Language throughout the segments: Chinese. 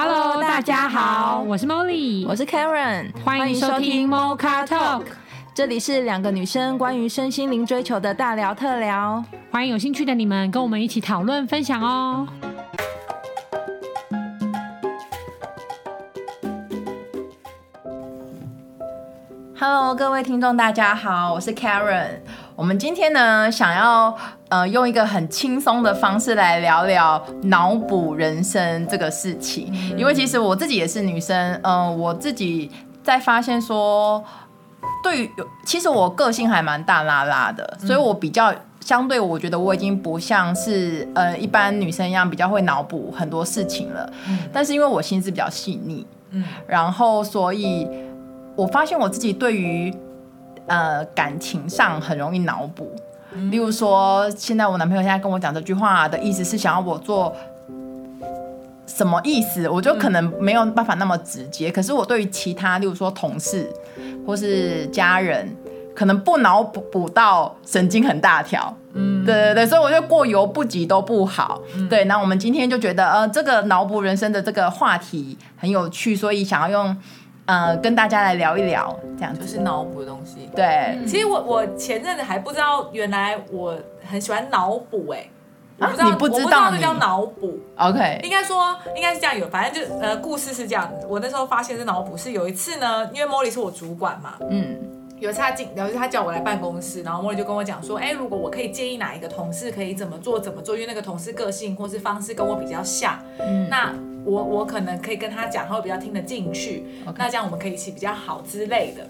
Hello，大家好，我是 Molly，我是 Karen，欢迎收听 Mocha Talk，这里是两个女生关于身心灵追求的大聊特聊，欢迎有兴趣的你们跟我们一起讨论分享哦。Hello，各位听众，大家好，我是 Karen。我们今天呢，想要呃用一个很轻松的方式来聊聊脑补人生这个事情，因为其实我自己也是女生，嗯、呃，我自己在发现说，对于其实我个性还蛮大拉拉的，所以我比较相对，我觉得我已经不像是呃一般女生一样比较会脑补很多事情了，但是因为我心思比较细腻，嗯，然后所以。我发现我自己对于呃感情上很容易脑补，例如说，现在我男朋友现在跟我讲这句话的意思是想要我做什么意思，我就可能没有办法那么直接。可是我对于其他，例如说同事或是家人，可能不脑补补到神经很大条。嗯，对对对，所以我觉得过犹不及都不好。对，那我们今天就觉得呃这个脑补人生的这个话题很有趣，所以想要用。呃，跟大家来聊一聊，这样就是脑补的东西。对，嗯、其实我我前阵子还不知道，原来我很喜欢脑补哎，我不知道，你不知道，我不知道这叫脑补。OK，应该说应该是这样有，反正就呃故事是这样。子。我那时候发现是脑补，是有一次呢，因为 Molly 是我主管嘛，嗯，有一次他进，有一次他叫我来办公室，然后 Molly 就跟我讲说，哎，如果我可以建议哪一个同事可以怎么做怎么做，因为那个同事个性或是方式跟我比较像，嗯，那。我我可能可以跟他讲，他会比较听得进去。那这样我们可以一起比较好之类的。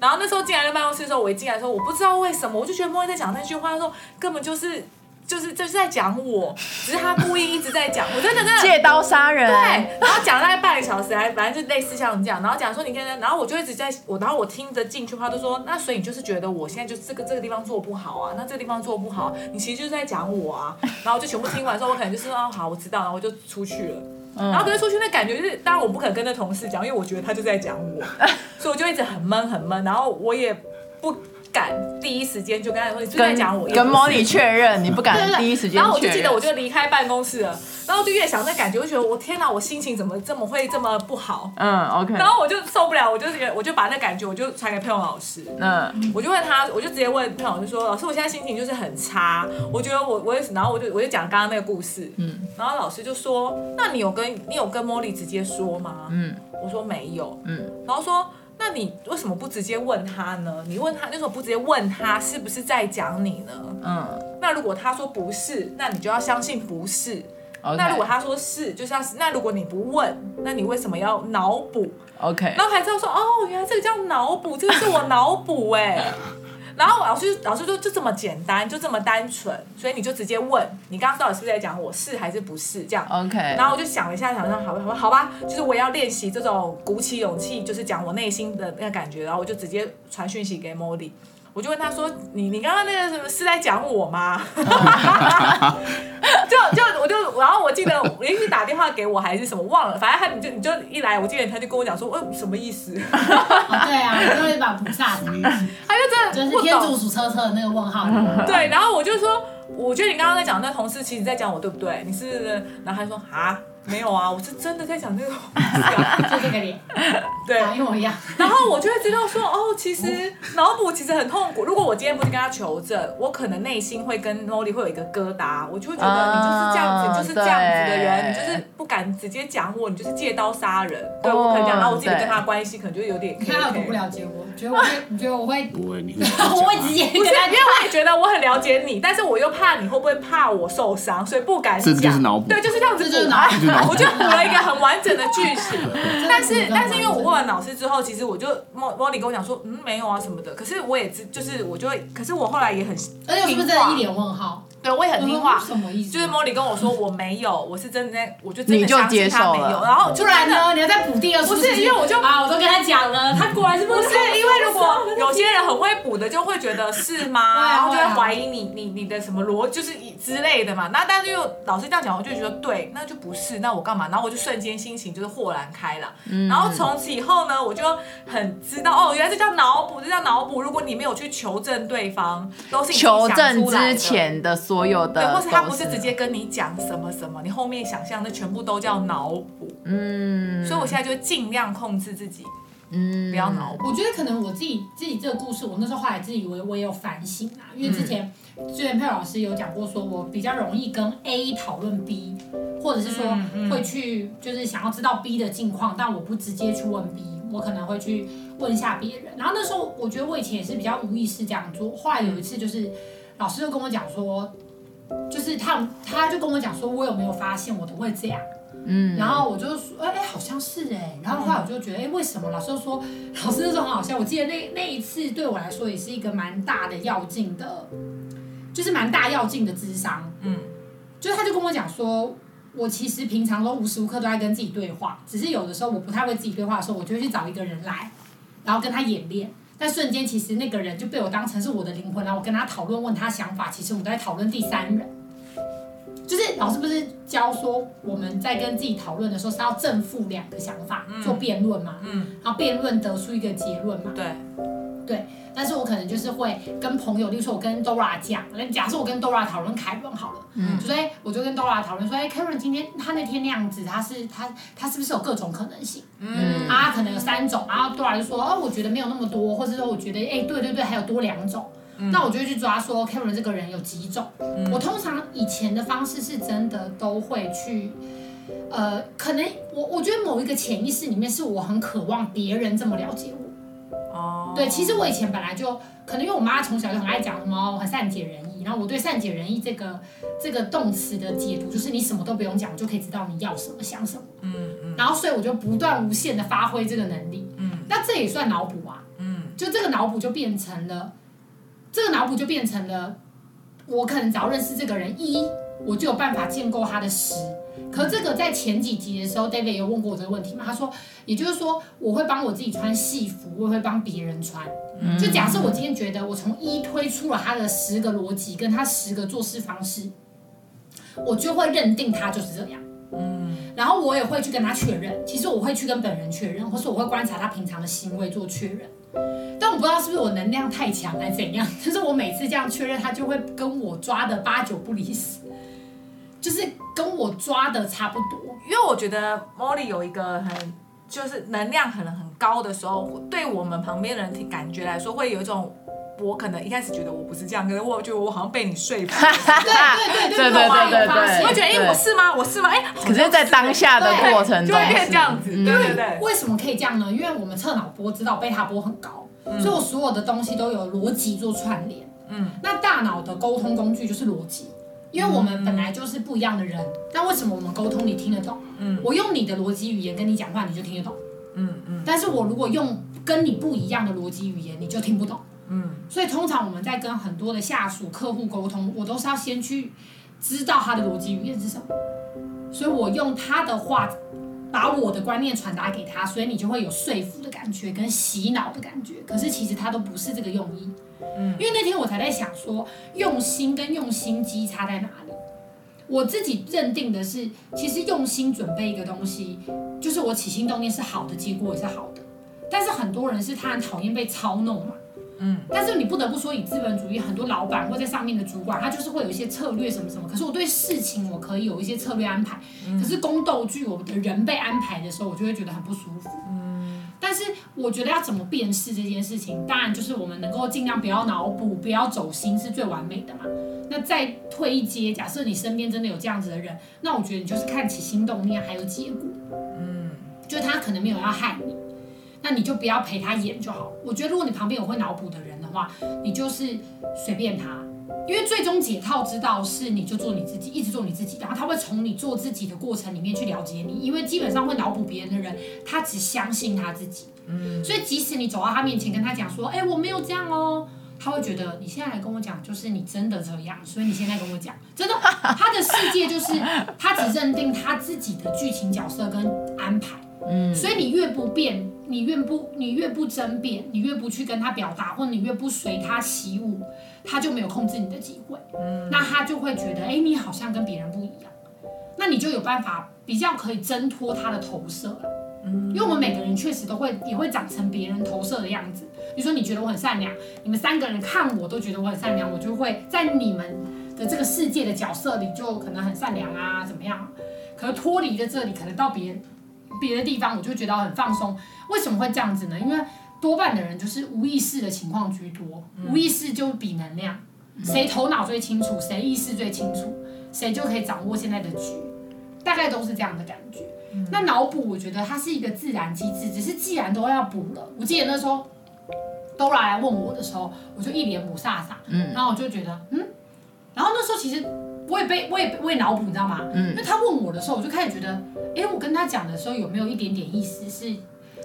然后那时候进来的办公室的时候，我一进来的时候，我不知道为什么，我就觉得莫莉在讲那句话的时候，根本就是就是就是在讲我，只是他故意一直在讲，我真的真的 借刀杀人。对，然后讲了大概半个小时，还反正就类似像这样，然后讲说你看，然后我就一直在我，然后我听着进去话都说，那所以你就是觉得我现在就这个这个地方做不好啊，那这个地方做不好，你其实就是在讲我啊。然后我就全部听完之后，我可能就是哦好，我知道，然后我就出去了。然后可是出去那感觉就是，当然我不肯跟那同事讲，因为我觉得他就在讲我，所以我就一直很闷很闷，然后我也不敢第一时间就跟他说你就在讲我，跟 Molly 确认你不敢第一时间。然后我就记得我就离开办公室了，然后就越想那感觉，我就觉得我天哪，我心情怎么这么会这么不好？嗯，OK。然后我就受不了，我就我就把那感觉我就传给佩蓉老师，嗯，我就问他，我就直接问佩蓉老师说，老师我现在心情就是很差，我觉得我我也是，然后我就我就讲刚刚那个故事，嗯，然后老师就说，那你有跟你有跟 Molly 直接说吗？嗯，我说没有，嗯，然后说。那你为什么不直接问他呢？你问他，为什么不直接问他是不是在讲你呢？嗯，那如果他说不是，那你就要相信不是。Okay. 那如果他说是，就像是那如果你不问，那你为什么要脑补？OK，然后还知道说哦，原来这个叫脑补，这个是我脑补哎。然后老师老师说就这么简单，就这么单纯，所以你就直接问，你刚刚到底是不是在讲我是还是不是这样？OK。然后我就想了一下，想说好吧，好吧，好吧，就是我要练习这种鼓起勇气，就是讲我内心的那个感觉，然后我就直接传讯息给 Molly。我就问他说：“你你刚刚那个什么是在讲我吗？” 就就我就然后我记得连续打电话给我还是什么忘了，反正他你就你就一来，我记得他就跟我讲说：“呃，什么意思？”哦、对啊，我就一把菩萨，他就真的就是天竺鼠车车的那个问号。对，然后我就说：“我觉得你刚刚在讲那同事，其实在讲我，对不对？你是，？”然后他就说：“啊。”没有啊，我是真的在讲这个，就这个脸，对，一模一样。然后我就会知道说，哦，其实脑补其实很痛苦。如果我今天不去跟他求证，我可能内心会跟 Molly 会有一个疙瘩，我就会觉得你就是这样子，uh, 就是这样子的人，你就是不敢直接讲我，你就是借刀杀人。对，我可能讲，然后我自己跟他关系可能就有点。你看他不了解我，觉得我会，你觉得我会？不会，你我会直接。不是，因为我也觉得我很了解你，但是我又怕你会不会怕我受伤，所以不敢讲。这就是脑补。对，就是这样子补。我就 补了一个。很完整的句型，但是但是因为我问完老师之后，其实我就莫莫莉跟我讲说，嗯，没有啊什么的。可是我也知，就是我就会，可是我后来也很，而且是不是真的一脸问号？对，我也很听话。什么意思？就是莫莉跟我说我没有，我是真的在，我就真的相信他没有。然后突然呢？你要再补第二次？不是，因为我就啊，我都跟他讲了，他果然是不是？因为如果有些人很会补的，就会觉得是吗？然后就会怀疑你你你的什么逻就是之类的嘛。那但是又老师这样讲，我就觉得对，那就不是，那我干嘛？然后我就瞬间心情就是豁然开朗。然后从此以后呢，我就很知道哦，原来这叫脑补，这叫脑补。如果你没有去求证对方，都是求证之前的。所有的，对，或是他不是直接跟你讲什么什么，你后面想象的全部都叫脑补。嗯，所以我现在就尽量控制自己，嗯，不要脑补。我觉得可能我自己自己这个故事，我那时候后来自己我我也有反省啊，因为之前之前佩老师有讲过，说我比较容易跟 A 讨论 B，或者是说会去就是想要知道 B 的近况，但我不直接去问 B，我可能会去问一下别人。然后那时候我觉得我以前也是比较无意识这样做，后来有一次就是。老师就跟我讲说，就是他，他就跟我讲说，我有没有发现我都会这样，嗯，然后我就说，哎、欸、哎，好像是哎，然后后来我就觉得，哎、欸，为什么？老师就说，老师那时候很好笑，我记得那那一次对我来说也是一个蛮大的要劲的，就是蛮大要劲的智商，嗯，就是他就跟我讲说，我其实平常都无时无刻都在跟自己对话，只是有的时候我不太会自己对话的时候，我就会去找一个人来，然后跟他演练。但瞬间，其实那个人就被我当成是我的灵魂，然后我跟他讨论，问他想法。其实我们都在讨论第三人，就是老师不是教说我们在跟自己讨论的时候是要正负两个想法做辩论嘛？嗯，然后辩论得出一个结论嘛？对，对。但是我可能就是会跟朋友，例如说我跟 Dora 讲，假设我跟 Dora 讨论凯伦好了，嗯，所以我就跟 Dora 讨论说，哎，凯伦今天他那天那样子，他是他他是不是有各种可能性？嗯，啊，可能有三种，然后 Dora 就说，哦，我觉得没有那么多，或者说我觉得，哎，对对对，还有多两种，嗯，那我就会去抓说凯伦这个人有几种。嗯，我通常以前的方式是真的都会去，呃，可能我我觉得某一个潜意识里面是我很渴望别人这么了解我。哦，对，其实我以前本来就可能因为我妈从小就很爱讲什么，我很善解人意，然后我对善解人意这个这个动词的解读就是你什么都不用讲，我就可以知道你要什么想什么，嗯嗯，然后所以我就不断无限的发挥这个能力，嗯，那这也算脑补啊，嗯，就这个脑补就变成了，这个脑补就变成了，我可能只要认识这个人一，我就有办法建构他的十。可这个在前几集的时候，David 有问过我这个问题嘛？他说，也就是说，我会帮我自己穿戏服，我也会帮别人穿。就假设我今天觉得我从一推出了他的十个逻辑，跟他十个做事方式，我就会认定他就是这样。嗯，然后我也会去跟他确认。其实我会去跟本人确认，或是我会观察他平常的行为做确认。但我不知道是不是我能量太强还是怎样，就是我每次这样确认，他就会跟我抓的八九不离十。就是跟我抓的差不多，因为我觉得 Molly 有一个很就是能量可能很高的时候，对我们旁边人听感觉来说，会有一种我可能一开始觉得我不是这样，可是我觉得我好像被你说服。对对对对对对对，我觉得哎、欸，我是吗？我是吗？哎、欸，可是，在当下的过程中，就会变这样子。对对对，为什么可以这样呢？因为我们测脑波知道贝塔波很高，嗯、所以我所有的东西都有逻辑做串联。嗯，那大脑的沟通工具就是逻辑。因为我们本来就是不一样的人，但为什么我们沟通你听得懂？嗯，我用你的逻辑语言跟你讲话，你就听得懂。嗯嗯。但是我如果用跟你不一样的逻辑语言，你就听不懂。嗯。所以通常我们在跟很多的下属、客户沟通，我都是要先去知道他的逻辑语言是什么，所以我用他的话把我的观念传达给他，所以你就会有说服的感觉跟洗脑的感觉。可是其实他都不是这个用意。嗯，因为那天我才在想说，用心跟用心机差在哪里？我自己认定的是，其实用心准备一个东西，就是我起心动念是好的，结果也是好的。但是很多人是他很讨厌被操弄嘛，嗯。但是你不得不说，以资本主义，很多老板或在上面的主管，他就是会有一些策略什么什么。可是我对事情我可以有一些策略安排，可是宫斗剧我的人被安排的时候，我就会觉得很不舒服。但是我觉得要怎么辨识这件事情，当然就是我们能够尽量不要脑补，不要走心，是最完美的嘛。那再退一阶，假设你身边真的有这样子的人，那我觉得你就是看起心动念还有结果，嗯，就他可能没有要害你，那你就不要陪他演就好。我觉得如果你旁边有会脑补的人的话，你就是随便他。因为最终解套之道是，你就做你自己，一直做你自己，然后他会从你做自己的过程里面去了解你。因为基本上会脑补别人的人，他只相信他自己。嗯，所以即使你走到他面前跟他讲说，哎，我没有这样哦，他会觉得你现在来跟我讲，就是你真的这样。所以你现在跟我讲，真的，他的世界就是他只认定他自己的剧情角色跟安排。嗯，所以你越不变，你越不，你越不争辩，你越不去跟他表达，或者你越不随他起舞。他就没有控制你的机会，嗯，那他就会觉得，哎，你好像跟别人不一样，那你就有办法比较可以挣脱他的投射了，嗯，因为我们每个人确实都会也会长成别人投射的样子。比如说你觉得我很善良，你们三个人看我都觉得我很善良，我就会在你们的这个世界的角色里，就可能很善良啊，怎么样？可是脱离了这里，可能到别别的地方，我就觉得很放松。为什么会这样子呢？因为多半的人就是无意识的情况居多，无意识就比能量，谁头脑最清楚，谁意识最清楚，谁就可以掌握现在的局，大概都是这样的感觉。那脑补，我觉得它是一个自然机制，只是既然都要补了，我记得那时候。都来问我的时候，我就一脸不飒飒，嗯，然后我就觉得，嗯，然后那时候其实我也被我也我也脑补，你知道吗？嗯，因为他问我的时候，我就开始觉得，哎，我跟他讲的时候有没有一点点意思是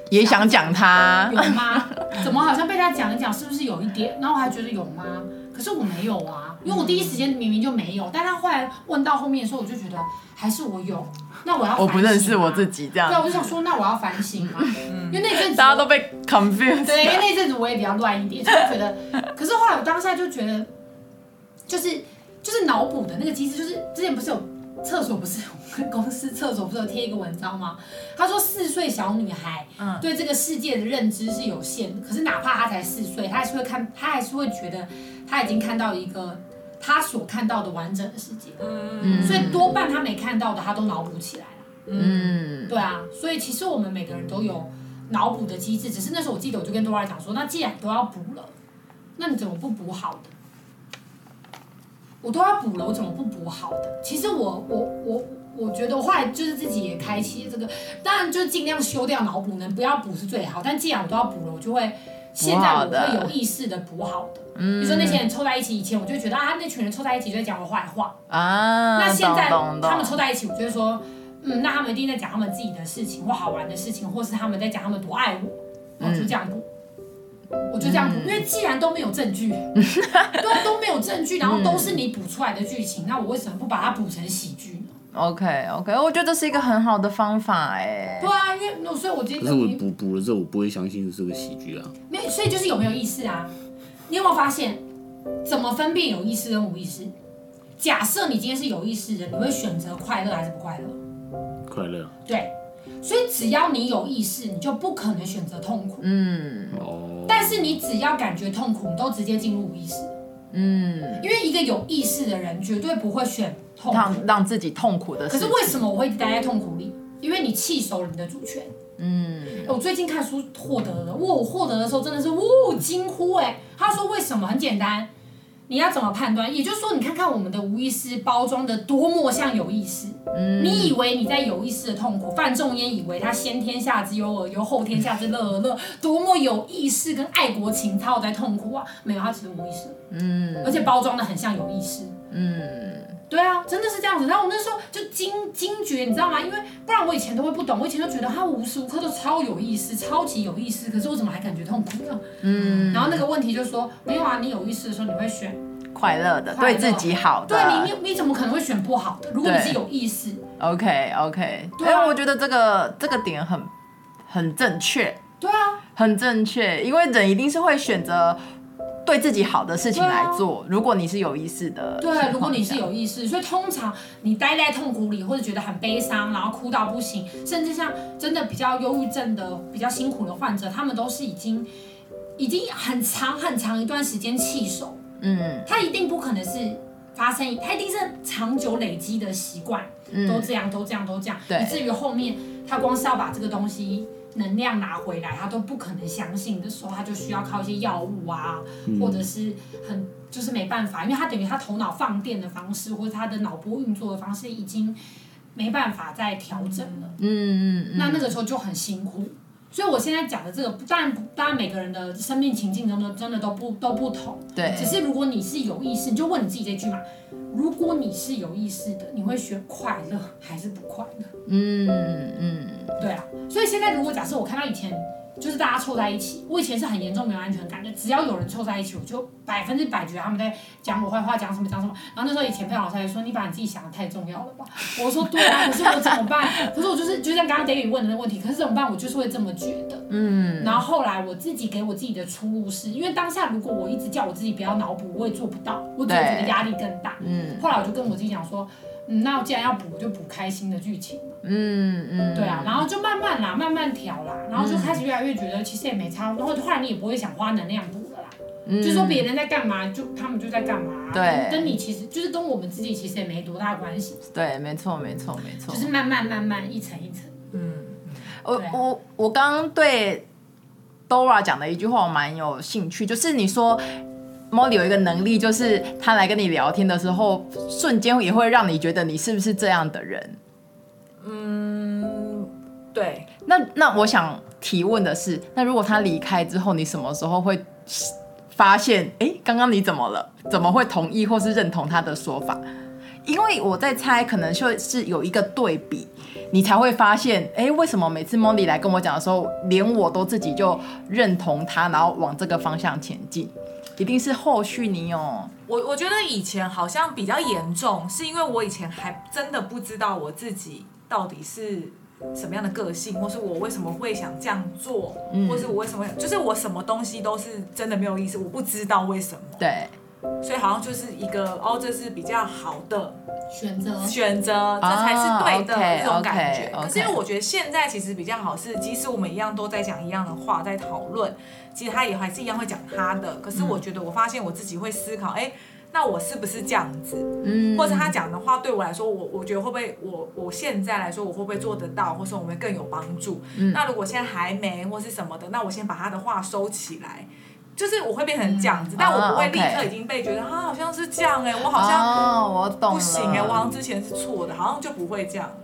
也想讲他有吗？怎么好像被他讲一讲，是不是有一点？然后我还觉得有吗？可是我没有啊，因为我第一时间明明就没有，但他后来问到后面的时候，我就觉得还是我有。那我要我不认识我自己这样。对，我就想说，那我要反省嘛，因为那阵子大家都被 confused。对，因为那阵子我也比较乱一点，就觉得。可是后来我当下就觉得，就是就是脑补的那个机制，就是之前不是有厕所不是有公司厕所不是有贴一个文章吗？他说四岁小女孩对这个世界的认知是有限的，可是哪怕她才四岁，她还是会看，她还是会觉得她已经看到一个。她所看到的完整的世界，嗯，所以多半她没看到的，她都脑补起来了，嗯，对啊，所以其实我们每个人都有脑补的机制，只是那时候我记得我就跟多拉讲说，那既然都要补了，那你怎么不补好的？我都要补了，我怎么不补好的？其实我我我我觉得我后来就是自己也开启这个，当然就尽量修掉脑补，能不要补是最好，但既然我都要补了，我就会现在我会有意识的补好的。比如说那些人凑在一起，以前我就觉得啊，那群人凑在一起就在讲我坏话啊。那现在他们凑在一起，我就会说，嗯，那他们一定在讲他们自己的事情或好玩的事情，或是他们在讲他们多爱我，我就这样补，我就这样补，因为既然都没有证据，都都没有证据，然后都是你补出来的剧情，那我为什么不把它补成喜剧呢？OK OK，我觉得这是一个很好的方法哎。对啊，因为所以我今天，可是我补补了之后，我不会相信是个喜剧啊。没，所以就是有没有意思啊？你有没有发现，怎么分辨有意识跟无意识？假设你今天是有意识的，你会选择快乐还是不快乐？快乐。对，所以只要你有意识，你就不可能选择痛苦。嗯。哦。但是你只要感觉痛苦，你都直接进入无意识。嗯。因为一个有意识的人绝对不会选痛苦，让让自己痛苦的事。可是为什么我会待在痛苦里？因为你弃守了你的主权。嗯，我最近看书获得了，哇！我获得的时候真的是哇惊呼哎！他说为什么？很简单，你要怎么判断？也就是说，你看看我们的无意识包装的多么像有意识。嗯，你以为你在有意识的痛苦，范仲淹以为他先天下之忧而忧，后天下之乐而乐，多么有意识跟爱国情操在痛苦啊！没有，他其实无意识。嗯，而且包装的很像有意识。嗯。对啊，真的是这样子。然后我那时候就惊惊觉，你知道吗？因为不然我以前都会不懂，我以前都觉得他无时无刻都超有意思，超级有意思。可是我怎么还感觉痛苦呢？嗯。然后那个问题就是说，没有啊，你有意思的时候你会选快乐的，对自己好的。对你，你你怎么可能会选不好的？如果你是有意识。OK OK。对啊，我觉得这个这个点很很正确。对啊，很正确，因为人一定是会选择。对自己好的事情来做，啊、如果你是有意识的，对，如果你是有意识，所以通常你待在痛苦里或者觉得很悲伤，然后哭到不行，甚至像真的比较忧郁症的、比较辛苦的患者，他们都是已经已经很长很长一段时间弃守，嗯，他一定不可能是发生，他一定是长久累积的习惯，嗯、都这样，都这样，都这样，以至于后面他光是要把这个东西。能量拿回来，他都不可能相信的时候，他就需要靠一些药物啊，嗯、或者是很就是没办法，因为他等于他头脑放电的方式，或者他的脑波运作的方式已经没办法再调整了。嗯嗯，嗯那那个时候就很辛苦。所以我现在讲的这个，当然当然每个人的生命情境中的真的都不都不同。对。只是如果你是有意识，你就问你自己这句嘛。如果你是有意识的，你会选快乐还是不快乐？嗯嗯，对啊。所以现在如果假设我看到以前就是大家凑在一起，我以前是很严重没有安全感的，只要有人凑在一起，我就百分之百觉得他们在讲我坏话，讲什么讲什么。然后那时候以前佩老师还说：“你把你自己想得太重要了吧？” 我说：“对啊，可是我怎么办？可是我就是就像刚刚 David 问的那个问题，可是怎么办？我就是会这么觉得。”嗯。然后后来我自己给我自己的出路是，因为当下如果我一直叫我自己不要脑补，我也做不到，我只会觉得压力更大。嗯。后来我就跟我自己讲说。嗯，那我既然要补，我就补开心的剧情嘛。嗯嗯，对啊，然后就慢慢啦，慢慢调啦，然后就开始越来越觉得其实也没差，然后后来你也不会想花能量补了啦。嗯，就说别人在干嘛，就他们就在干嘛，对，跟你其实就是跟我们自己其实也没多大关系。对，没错，没错，没错。就是慢慢慢慢一层一层。嗯，我我我刚刚对 Dora 讲的一句话我蛮有兴趣，就是你说 Molly 有一个能力，就是他来跟你聊天的时候，瞬间也会让你觉得你是不是这样的人。嗯，对。那那我想提问的是，那如果他离开之后，你什么时候会发现？哎，刚刚你怎么了？怎么会同意或是认同他的说法？因为我在猜，可能就是有一个对比，你才会发现，哎，为什么每次 Molly 来跟我讲的时候，连我都自己就认同他，然后往这个方向前进，一定是后续你有。我我觉得以前好像比较严重，是因为我以前还真的不知道我自己到底是什么样的个性，或是我为什么会想这样做，嗯、或是我为什么就是我什么东西都是真的没有意思，我不知道为什么。对。所以好像就是一个哦，这是比较好的选择，选择这才是对的这种感觉。Oh. 可是因为我觉得现在其实比较好是，即使我们一样都在讲一样的话，在讨论，其实他也还是一样会讲他的。可是我觉得我发现我自己会思考，哎、欸，那我是不是这样子？嗯，或者他讲的话对我来说，我我觉得会不会我我现在来说，我会不会做得到，或是我们更有帮助？嗯，那如果现在还没或是什么的，那我先把他的话收起来。就是我会变成这样子，嗯、但我不会立刻已经被觉得他、啊 okay 啊、好像是这样哎、欸，我好像哦我懂不行哎、欸，我好像之前是错的，好像就不会这样了。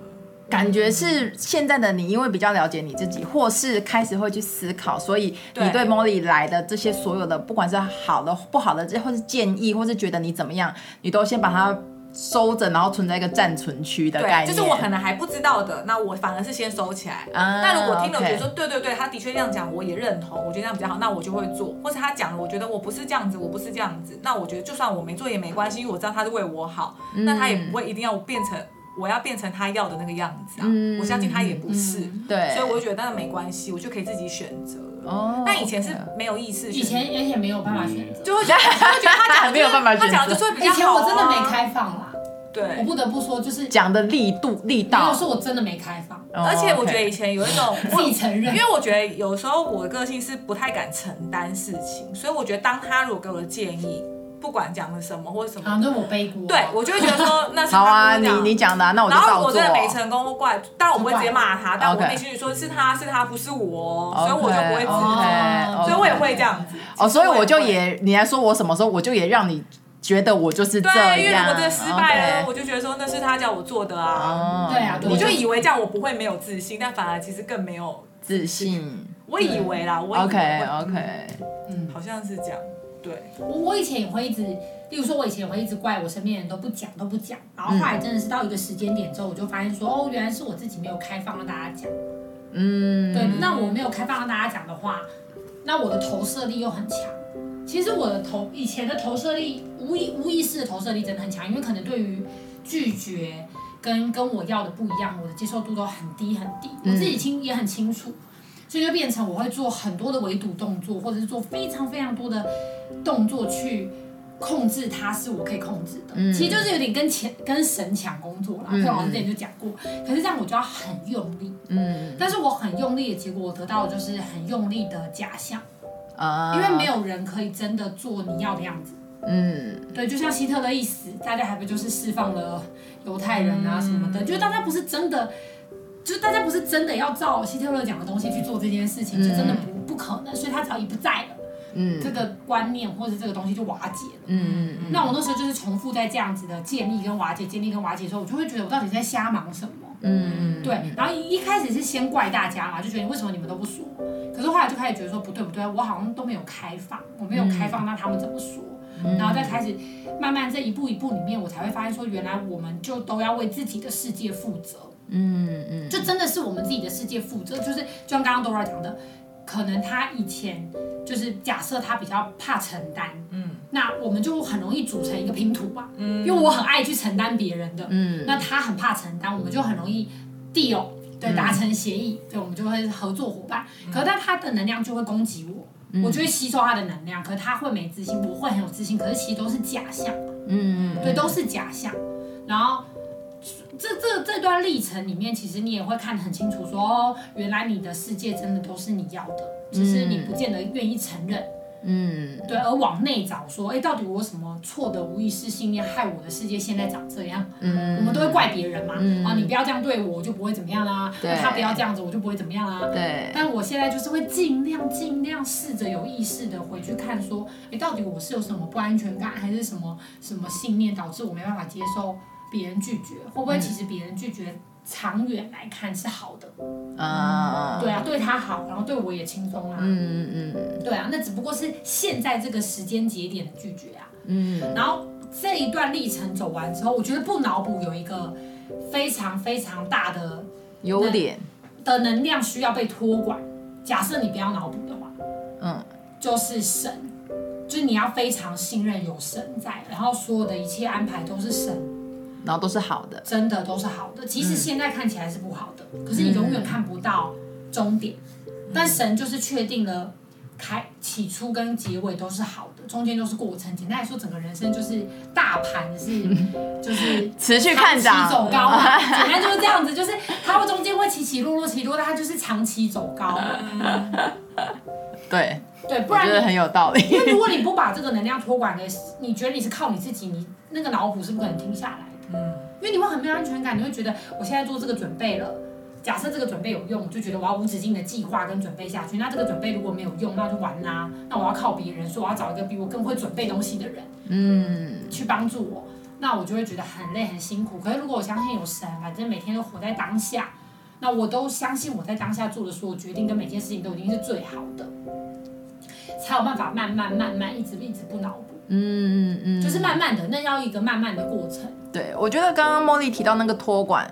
感觉是现在的你，因为比较了解你自己，或是开始会去思考，所以你对 Molly 来的这些所有的，不管是好的、不好的，这或是建议，或是觉得你怎么样，你都先把它。收着，然后存在一个暂存区的概念，就是我可能还不知道的，那我反而是先收起来。那、啊、如果听了觉得说，对对对，他的确这样讲，我也认同，我觉得这样比较好，那我就会做。或是他讲了，我觉得我不是这样子，我不是这样子，那我觉得就算我没做也没关系，因为我知道他是为我好，嗯、那他也不会一定要变成我要变成他要的那个样子啊。嗯、我相信他也不是，嗯、对，所以我就觉得那没关系，我就可以自己选择。哦，但以前是没有意识，以前而且没有办法选择，就会觉得他讲没有办法选择，他讲的就说比较好、啊、以前我真的没开放啦。对，我不得不说，就是讲的力度力道，没有说我真的没开放，而且我觉得以前有一种 自己承认，因为我觉得有时候我的个性是不太敢承担事情，所以我觉得当他如果给我的建议，不管讲了什么或者什么，反正我背锅，对我就会觉得说那是好啊，你你讲的，那我就照做。然后我真的没成功，怪，但我不会直接骂他，但我内心里说是他是他不是我，所以我就不会自责，所以我也会这样子。哦，所以我就也你来说我什么时候，我就也让你。觉得我就是这样，对，因为我的失败了我就觉得说那是他叫我做的啊。对啊，我就以为这样我不会没有自信，但反而其实更没有自信。我以为啦，我以为 OK OK，嗯，好像是这样。对，我我以前也会一直，例如说，我以前也会一直怪我身边人都不讲都不讲，然后后来真的是到一个时间点之后，我就发现说，哦，原来是我自己没有开放让大家讲。嗯，对，那我没有开放让大家讲的话，那我的投射力又很强。其实我的投以前的投射力，无意无意识的投射力真的很强，因为可能对于拒绝跟跟我要的不一样，我的接受度都很低很低，我自己清也很清楚，所以就变成我会做很多的围堵动作，或者是做非常非常多的动作去控制它，是我可以控制的。嗯、其实就是有点跟钱跟神抢工作啦，佩老师之前就讲过，可是这样我就要很用力，嗯，但是我很用力的结果，我得到的就是很用力的假象。Uh, 因为没有人可以真的做你要的样子。嗯，对，就像希特勒一死，大家还不就是释放了犹太人啊什么的？嗯、就是大家不是真的，就是大家不是真的要照希特勒讲的东西去做这件事情，嗯、就真的不不可能。所以他只要一不在了，嗯，这个观念或者这个东西就瓦解了。嗯嗯嗯。那我那时候就是重复在这样子的建立跟瓦解、建立跟瓦解的时候，我就会觉得我到底在瞎忙什么？嗯嗯。对，然后一一开始是先怪大家嘛，就觉得为什么你们都不说？可是后来就开始觉得说不对不对，我好像都没有开放，我没有开放，那他们怎么说？嗯、然后再开始慢慢这一步一步里面，我才会发现说，原来我们就都要为自己的世界负责。嗯嗯，嗯就真的是我们自己的世界负责。就是就像刚刚 Dora 讲的，可能他以前就是假设他比较怕承担，嗯，那我们就很容易组成一个拼图吧。嗯，因为我很爱去承担别人的，嗯，那他很怕承担，我们就很容易 deal。对，达成协议，对，我们就会合作伙伴。可是但他的能量就会攻击我，嗯、我就会吸收他的能量。可是他会没自信，我会很有自信。可是其实都是假象，嗯嗯，对，都是假象。然后这这这段历程里面，其实你也会看得很清楚说，说哦，原来你的世界真的都是你要的，只是你不见得愿意承认。嗯，对，而往内找说，哎，到底我什么错的无意识信念害我的世界现在长这样？嗯，我们都会怪别人嘛，嗯、啊，你不要这样对我，我就不会怎么样啦、啊，对，他不要这样子，我就不会怎么样啦、啊，对。但我现在就是会尽量尽量试着有意识的回去看说，哎，到底我是有什么不安全感，还是什么什么信念导致我没办法接受别人拒绝？会不会其实别人拒绝？长远来看是好的，啊、嗯，对啊，对他好，然后对我也轻松啊，嗯嗯嗯，对啊，那只不过是现在这个时间节点的拒绝啊，嗯，然后这一段历程走完之后，我觉得不脑补有一个非常非常大的优点的能量需要被托管。假设你不要脑补的话，嗯，就是神，就是你要非常信任有神在，然后所有的一切安排都是神。然后都是好的，真的都是好的。其实现在看起来是不好的，嗯、可是你永远看不到终点。嗯、但神就是确定了开起初跟结尾都是好的，中间都是过程。简单来说，整个人生就是大盘是 就是持续看涨走高嘛。简单就是这样子，就是它会中间会起起落落起落，但它就是长期走高。嗯、对对，不然觉得很有道理。因为如果你不把这个能量托管给，你觉得你是靠你自己，你那个脑补是不可能停下来。嗯，因为你会很没有安全感，你会觉得我现在做这个准备了，假设这个准备有用，我就觉得我要无止境的计划跟准备下去。那这个准备如果没有用，那就完啦。那我要靠别人，说我要找一个比我更会准备东西的人，嗯，去帮助我，那我就会觉得很累很辛苦。可是如果我相信有神，反正每天都活在当下，那我都相信我在当下做的所有决定跟每件事情都一定是最好的，才有办法慢慢慢慢一直一直不脑补。嗯嗯嗯，就是慢慢的，那要一个慢慢的过程。对，我觉得刚刚茉莉提到那个托管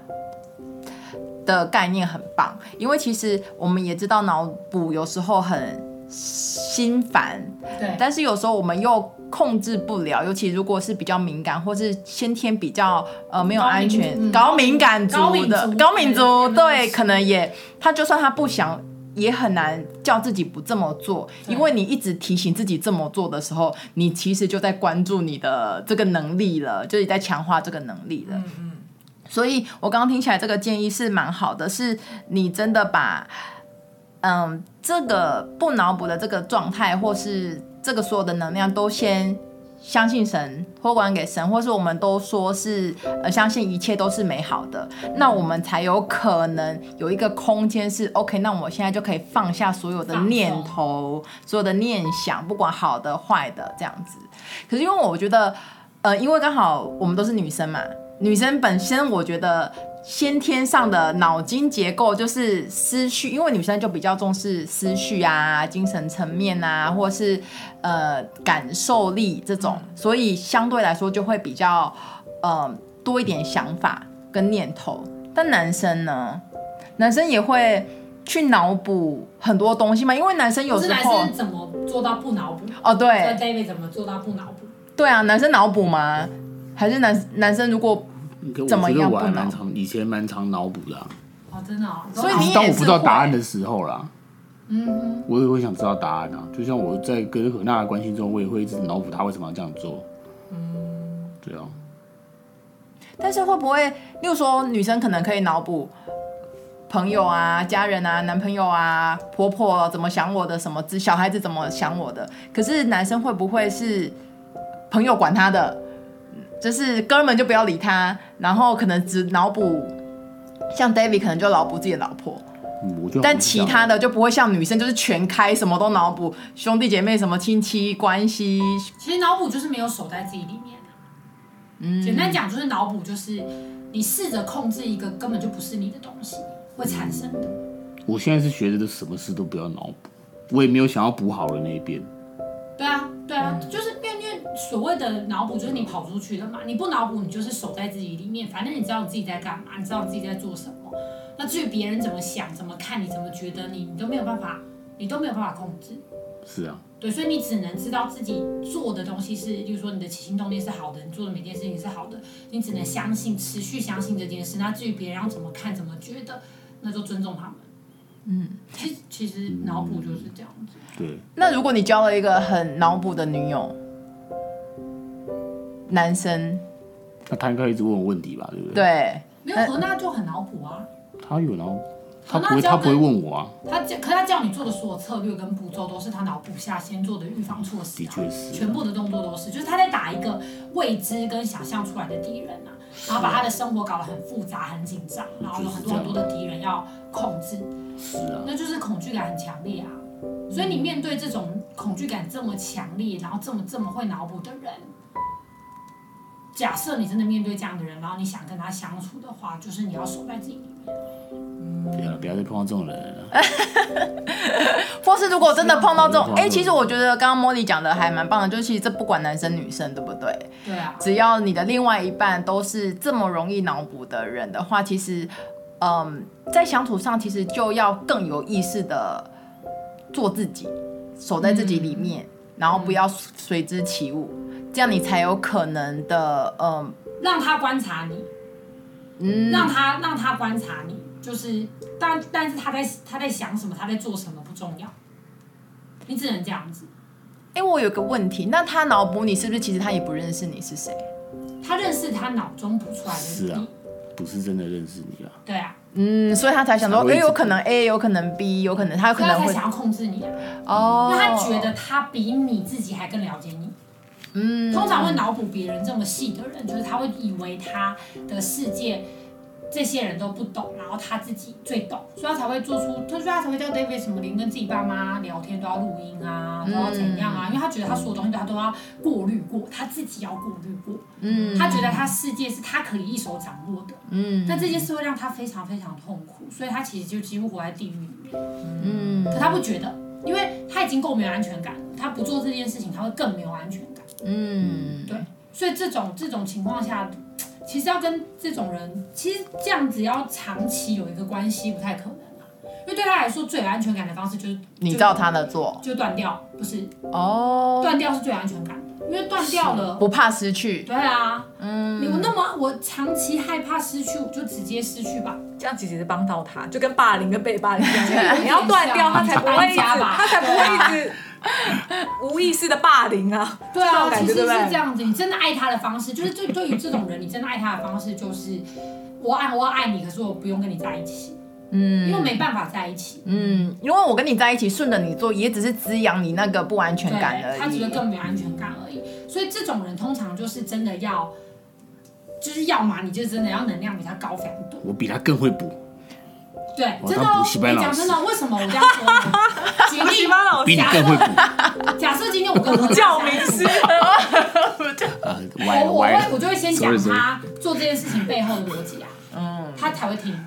的概念很棒，因为其实我们也知道脑补有时候很心烦，对，但是有时候我们又控制不了，尤其如果是比较敏感或是先天比较呃没有安全、高敏感族的高敏族，对，可能也他就算他不想。也很难叫自己不这么做，因为你一直提醒自己这么做的时候，你其实就在关注你的这个能力了，就是在强化这个能力了。嗯嗯。所以我刚刚听起来这个建议是蛮好的，是你真的把嗯这个不脑补的这个状态，或是这个所有的能量都先。相信神，托管给神，或是我们都说是呃，相信一切都是美好的，那我们才有可能有一个空间是 OK。那我现在就可以放下所有的念头，所有的念想，不管好的坏的这样子。可是因为我觉得，呃，因为刚好我们都是女生嘛，女生本身我觉得。先天上的脑筋结构就是思绪，因为女生就比较重视思绪啊、精神层面啊，或是呃感受力这种，所以相对来说就会比较呃多一点想法跟念头。但男生呢，男生也会去脑补很多东西嘛，因为男生有时候男生怎么做到不脑补？哦，对，David 怎么做到不脑补？对啊，男生脑补吗？还是男男生如果？怎么样？我还蛮常，以前蛮常脑补的、啊。哦，真的、哦。所以你当我不知道答案的时候啦，嗯，我也会想知道答案啊。就像我在跟何娜的关系中，我也会一直脑补她为什么要这样做。嗯，对啊。但是会不会，例如说女生可能可以脑补朋友啊、家人啊、男朋友啊、婆婆怎么想我的，什么小孩子怎么想我的？可是男生会不会是朋友管他的？就是哥们就不要理他，然后可能只脑补，像 David 可能就脑补自己的老婆，嗯、但其他的就不会像女生就是全开，什么都脑补，兄弟姐妹什么亲戚关系。其实脑补就是没有守在自己里面、啊、嗯，简单讲就是脑补就是你试着控制一个根本就不是你的东西会产生的。我现在是学着的什么事都不要脑补，我也没有想要补好的那一边。对啊，对啊，嗯、就是所谓的脑补就是你跑出去了嘛，你不脑补你就是守在自己里面，反正你知道你自己在干嘛，你知道你自己在做什么。那至于别人怎么想、怎么看你、怎么觉得你，你都没有办法，你都没有办法控制。是啊。对，所以你只能知道自己做的东西是，例如说你的起心动念是好的，你做的每件事情是好的，你只能相信、持续相信这件事。那至于别人要怎么看、怎么觉得，那就尊重他们。嗯，其实其实脑补就是这样子。对。那如果你交了一个很脑补的女友，男生，那他应该一直问我问题吧，对不对？对。没有，那就很脑补啊。他有脑。他不会，他不会问我啊。他叫，可他叫你做的所有策略跟步骤，都是他脑补下先做的预防措施、啊。的确是。全部的动作都是，就是他在打一个未知跟想象出来的敌人啊，然后把他的生活搞得很复杂、很紧张，然后有很多很多的敌人要控制。是啊。那就是恐惧感很强烈啊。所以你面对这种恐惧感这么强烈，然后这么这么会脑补的人，假设你真的面对这样的人，然后你想跟他相处的话，就是你要守在自己里面。嗯，不要不要再碰到这种人了。或是如果真的碰到这种，哎、欸，其实我觉得刚刚茉莉讲的还蛮棒的，就是其实这不管男生女生，对不对？对啊。只要你的另外一半都是这么容易脑补的人的话，其实，嗯，在相处上其实就要更有意识的。做自己，守在自己里面，嗯、然后不要随之起舞，嗯、这样你才有可能的，嗯，让他观察你，嗯，让他让他观察你，就是，但但是他在他在想什么，他在做什么不重要，你只能这样子。哎、欸，我有个问题，那他脑补你是不是其实他也不认识你是谁？他认识他脑中补出来的是啊，不是真的认识你啊。对啊。嗯，所以他才想说，哎，有可能 A，有可能 B，有可能他可能会想要控制你啊。哦，因为他觉得他比你自己还更了解你。嗯，通常会脑补别人这么细的人，就是他会以为他的世界。这些人都不懂，然后他自己最懂，所以他才会做出，所以他才会叫 David 什么连跟自己爸妈聊天都要录音啊，都要怎样啊？因为他觉得他所有东西他都要过滤过，他自己要过滤过。嗯，他觉得他世界是他可以一手掌握的。嗯，那这件事会让他非常非常痛苦，所以他其实就几乎活在地狱里面。嗯，可他不觉得，因为他已经够没有安全感了，他不做这件事情，他会更没有安全感。嗯，对，所以这种这种情况下。其实要跟这种人，其实这样子要长期有一个关系不太可能啊，因为对他来说最有安全感的方式就是你照他的做，就断掉，不是？哦，断掉是最有安全感的，因为断掉了不怕失去。对啊，嗯，你那么我长期害怕失去，我就直接失去吧。这样其实是帮到他，就跟霸凌跟被霸凌一样，你要断掉他才不会一直，他才不会一直。无意识的霸凌啊，对啊，其实是这样子。你真的爱他的方式，就是对对于这种人，你真的爱他的方式就是，我爱我爱你，可是我不用跟你在一起，嗯，因为没办法在一起，嗯，因为我跟你在一起，顺着你做，也只是滋养你那个不安全感而已，他只是更没安全感而已。所以这种人通常就是真的要，就是要嘛，你就真的要能量比他高非常多，我比他更会补。对，真的哦。你讲真的，为什么我这样说呢？补习班老师更会补。假设今天我跟我 叫名师，我我会我就会先讲他做这件事情背后的逻辑啊，嗯，他才会听。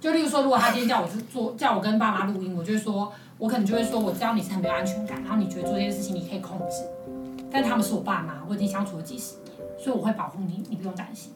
就例如说，如果他今天叫我去做，叫我跟爸妈录音，我就会说，我可能就会说，我知道你是很没有安全感，然后你觉得做这件事情你可以控制，但他们是我爸妈，我已经相处了几十年，所以我会保护你，你不用担心。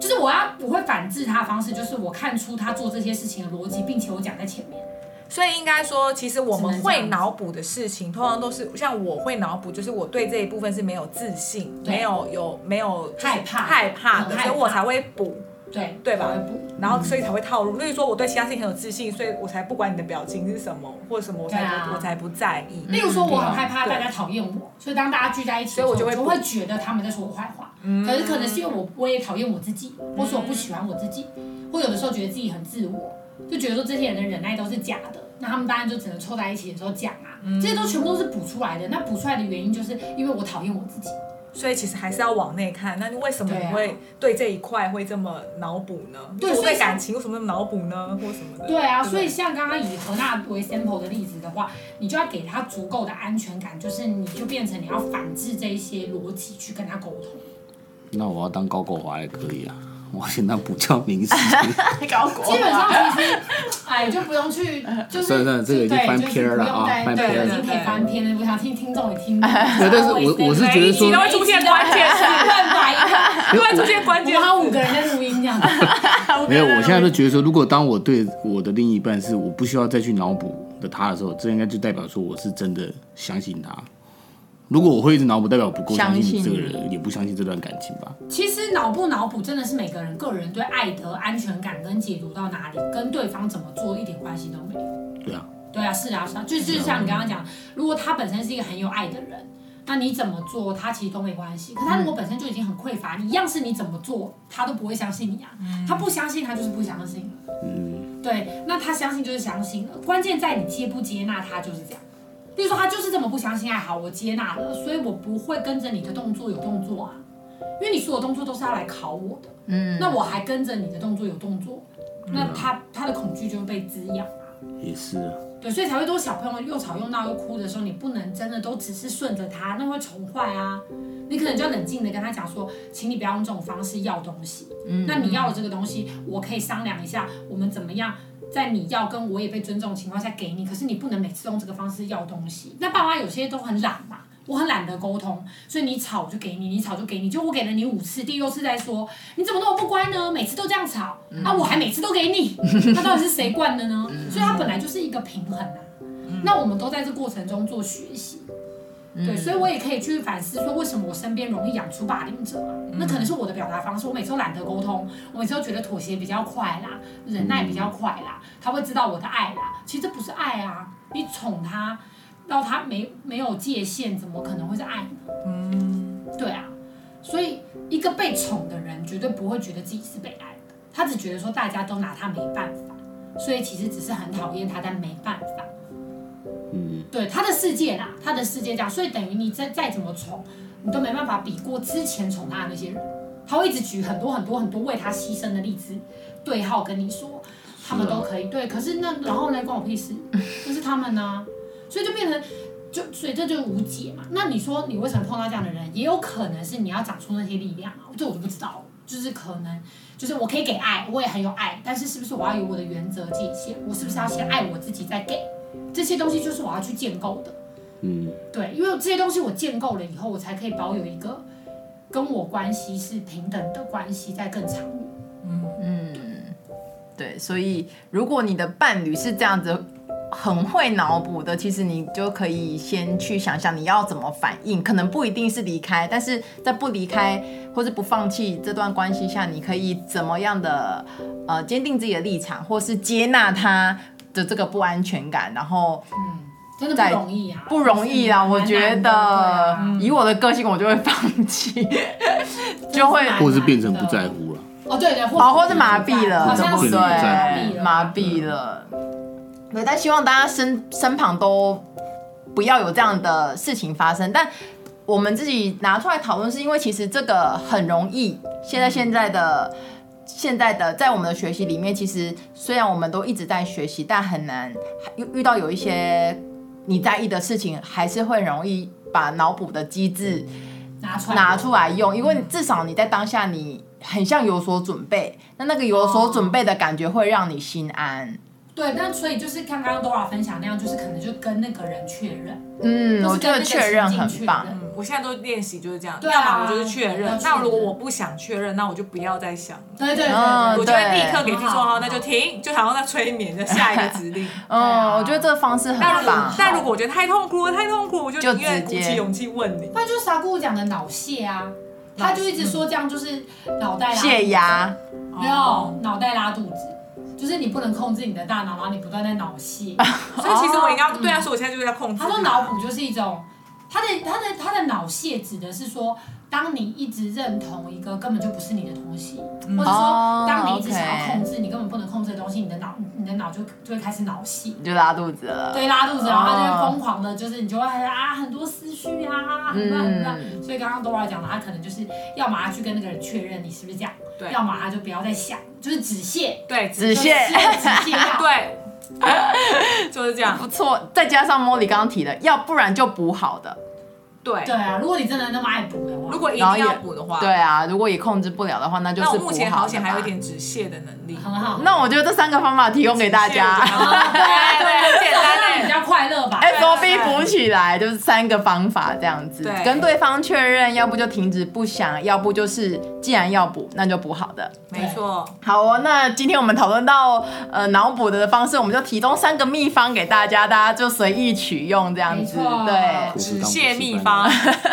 就是我要我会反制他的方式，就是我看出他做这些事情的逻辑，并且我讲在前面。所以应该说，其实我们会脑补的事情，通常都是像我会脑补，就是我对这一部分是没有自信，没有有没有害怕害怕的，所以我才会补。对对吧？然后所以才会套路。例如说，我对其他事情很有自信，所以我才不管你的表情是什么或者什么，我才不我才不在意。例如说，我很害怕大家讨厌我，所以当大家聚在一起，所以我就会会觉得他们在说我坏话。可是可能是因为我我也讨厌我自己，或是我不喜欢我自己，或有的时候觉得自己很自我，就觉得说这些人的忍耐都是假的。那他们当然就只能凑在一起的时候讲啊，这些都全部都是补出来的。那补出来的原因就是因为我讨厌我自己。所以其实还是要往内看，那你为什么你会对这一块会这么脑补呢？对，对感情为什么那么脑补呢？或什么的？对啊，所以像刚刚以何娜为 sample 的例子的话，你就要给他足够的安全感，就是你就变成你要反制这一些逻辑去跟他沟通。那我要当高狗华也可以啊。我现在不叫名师，基本上其实，哎，就不用去，就是对，这个已经翻篇了啊，翻篇了，已经可以翻篇了。我想听听众也听，对，但是我我是觉得说，都会出现关键词，都会 出现关键词，我们五个人在录音这样子。没有，我现在都觉得说，如果当我对我的另一半是我不需要再去脑补的他的时候，这应该就代表说我是真的相信他。如果我会一直脑补，代表不够相信这个人，也不相信这段感情吧。其实脑不脑补真的是每个人个人对爱的安全感跟解读到哪里，跟对方怎么做一点关系都没有。对啊，对啊，是啊，是啊，就就像你刚刚讲，如果他本身是一个很有爱的人，那你怎么做他其实都没关系。可他如果本身就已经很匮乏，一样是你怎么做他都不会相信你啊。他不相信他就是不相信。嗯。对，那他相信就是相信了，关键在你接不接纳他就是这样。比如说他就是这么不相信爱，好，我接纳了，所以我不会跟着你的动作有动作啊，因为你所有动作都是要来考我的，嗯，那我还跟着你的动作有动作，那他他的恐惧就会被滋养啊。也是啊。对，所以才会多小朋友又吵又闹又哭的时候，你不能真的都只是顺着他，那会宠坏啊。你可能就要冷静的跟他讲说，请你不要用这种方式要东西。嗯，那你要了这个东西，我可以商量一下，我们怎么样在你要跟我也被尊重的情况下给你。可是你不能每次用这个方式要东西。那爸妈有些都很懒嘛，我很懒得沟通，所以你吵我就给你，你吵就给你，就我给了你五次，第六次再说，你怎么那么不乖呢？每次都这样吵，嗯、啊，我还每次都给你，那到底是谁惯的呢？所以它本来就是一个平衡啊。那我们都在这过程中做学习。对，所以我也可以去反思说，为什么我身边容易养出霸凌者啊？那可能是我的表达方式，我每次都懒得沟通，我每次都觉得妥协比较快啦，忍耐比较快啦，他会知道我的爱啦。其实这不是爱啊，你宠他，到他没没有界限，怎么可能会是爱呢？嗯，对啊，所以一个被宠的人绝对不会觉得自己是被爱的，他只觉得说大家都拿他没办法，所以其实只是很讨厌他，但没办法。对他的世界啦，他的世界这样，所以等于你再再怎么宠，你都没办法比过之前宠他的那些人。他会一直举很多很多很多为他牺牲的例子对号跟你说，他们都可以对。可是那然后呢，关我屁事，那是他们呢、啊，所以就变成就所以这就是无解嘛。那你说你为什么碰到这样的人？也有可能是你要长出那些力量啊，这我就不知道。就是可能就是我可以给爱，我也很有爱，但是是不是我要有我的原则界限？我是不是要先爱我自己再给？这些东西就是我要去建构的，嗯，对，因为这些东西我建构了以后，我才可以保有一个跟我关系是平等的关系，在更长远。嗯嗯，对，所以如果你的伴侣是这样子很会脑补的，其实你就可以先去想想你要怎么反应，可能不一定是离开，但是在不离开或是不放弃这段关系下，你可以怎么样的呃坚定自己的立场，或是接纳他。的这个不安全感，然后嗯，真的不容易啊，不容易啊！我觉得以我的个性，我就会放弃，就会或是变成不在乎了。哦，对对，哦，或是麻痹了，对不对？麻痹了。对，但希望大家身身旁都不要有这样的事情发生。但我们自己拿出来讨论，是因为其实这个很容易。现在现在的。现在的在我们的学习里面，其实虽然我们都一直在学习，但很难遇遇到有一些你在意的事情，还是会容易把脑补的机制拿出来拿出来用，因为至少你在当下你很像有所准备，那那个有所准备的感觉会让你心安。对，但所以就是刚刚 Dora 分享那样，就是可能就跟那个人确认。嗯，我觉得确认很棒。我现在都练习就是这样，要么我就是确认。那如果我不想确认，那我就不要再想了。对对对，我就会立刻给自己说好，那就停，就好像在催眠的下一个指令。嗯，我觉得这个方式很棒。但如果我觉得太痛苦了，太痛苦，我就宁愿鼓起勇气问你。那就是傻姑讲的脑泻啊，他就一直说这样就是脑袋泻压，没有脑袋拉肚子。就是你不能控制你的大脑，然后你不断在脑泻，所以其实我应该对他说，我现在就是在控制。他说脑补就是一种，他的他的他的脑泻指的是说。当你一直认同一个根本就不是你的东西，或者说当你一直想要控制你根本不能控制的东西，你的脑你的脑就就会开始脑泻，就拉肚子了。对，拉肚子，然后他就会疯狂的，就是你就会啊很多思绪啊，很乱很乱。所以刚刚 Dora 讲的，他可能就是要么他去跟那个人确认你是不是这样，对，要么他就不要再想，就是止泻，对，止泻，止泻药，对，就是这样，不错。再加上 Molly 刚刚提的，要不然就补好的。对对啊，如果你真的那么爱补的话，如果一定要补的话，对啊，如果也控制不了的话，那就是目前好险还有一点止泻的能力，很好。那我觉得这三个方法提供给大家，对对，简单比较快乐吧。S O B 补起来就是三个方法这样子，跟对方确认，要不就停止不想，要不就是既然要补，那就补好的。没错。好哦，那今天我们讨论到呃脑补的方式，我们就提供三个秘方给大家，大家就随意取用这样子。对，止泻秘方。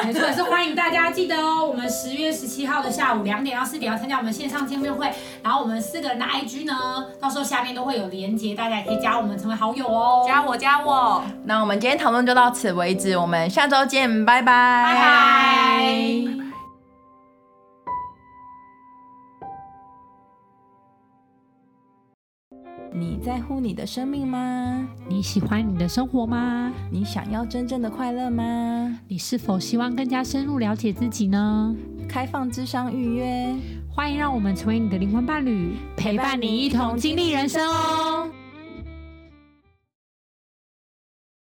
没错，也是欢迎大家记得哦。我们十月十七号的下午两点到四点要参加我们线上见面会，然后我们四个人的 IG 呢，到时候下面都会有连接，大家也可以加我们成为好友哦。加我，加我。那我们今天讨论就到此为止，我们下周见，拜拜。拜拜。你在乎你的生命吗？你喜欢你的生活吗？你想要真正的快乐吗？你是否希望更加深入了解自己呢？开放智商预约，欢迎让我们成为你的灵魂伴侣，陪伴你一同经历人生哦。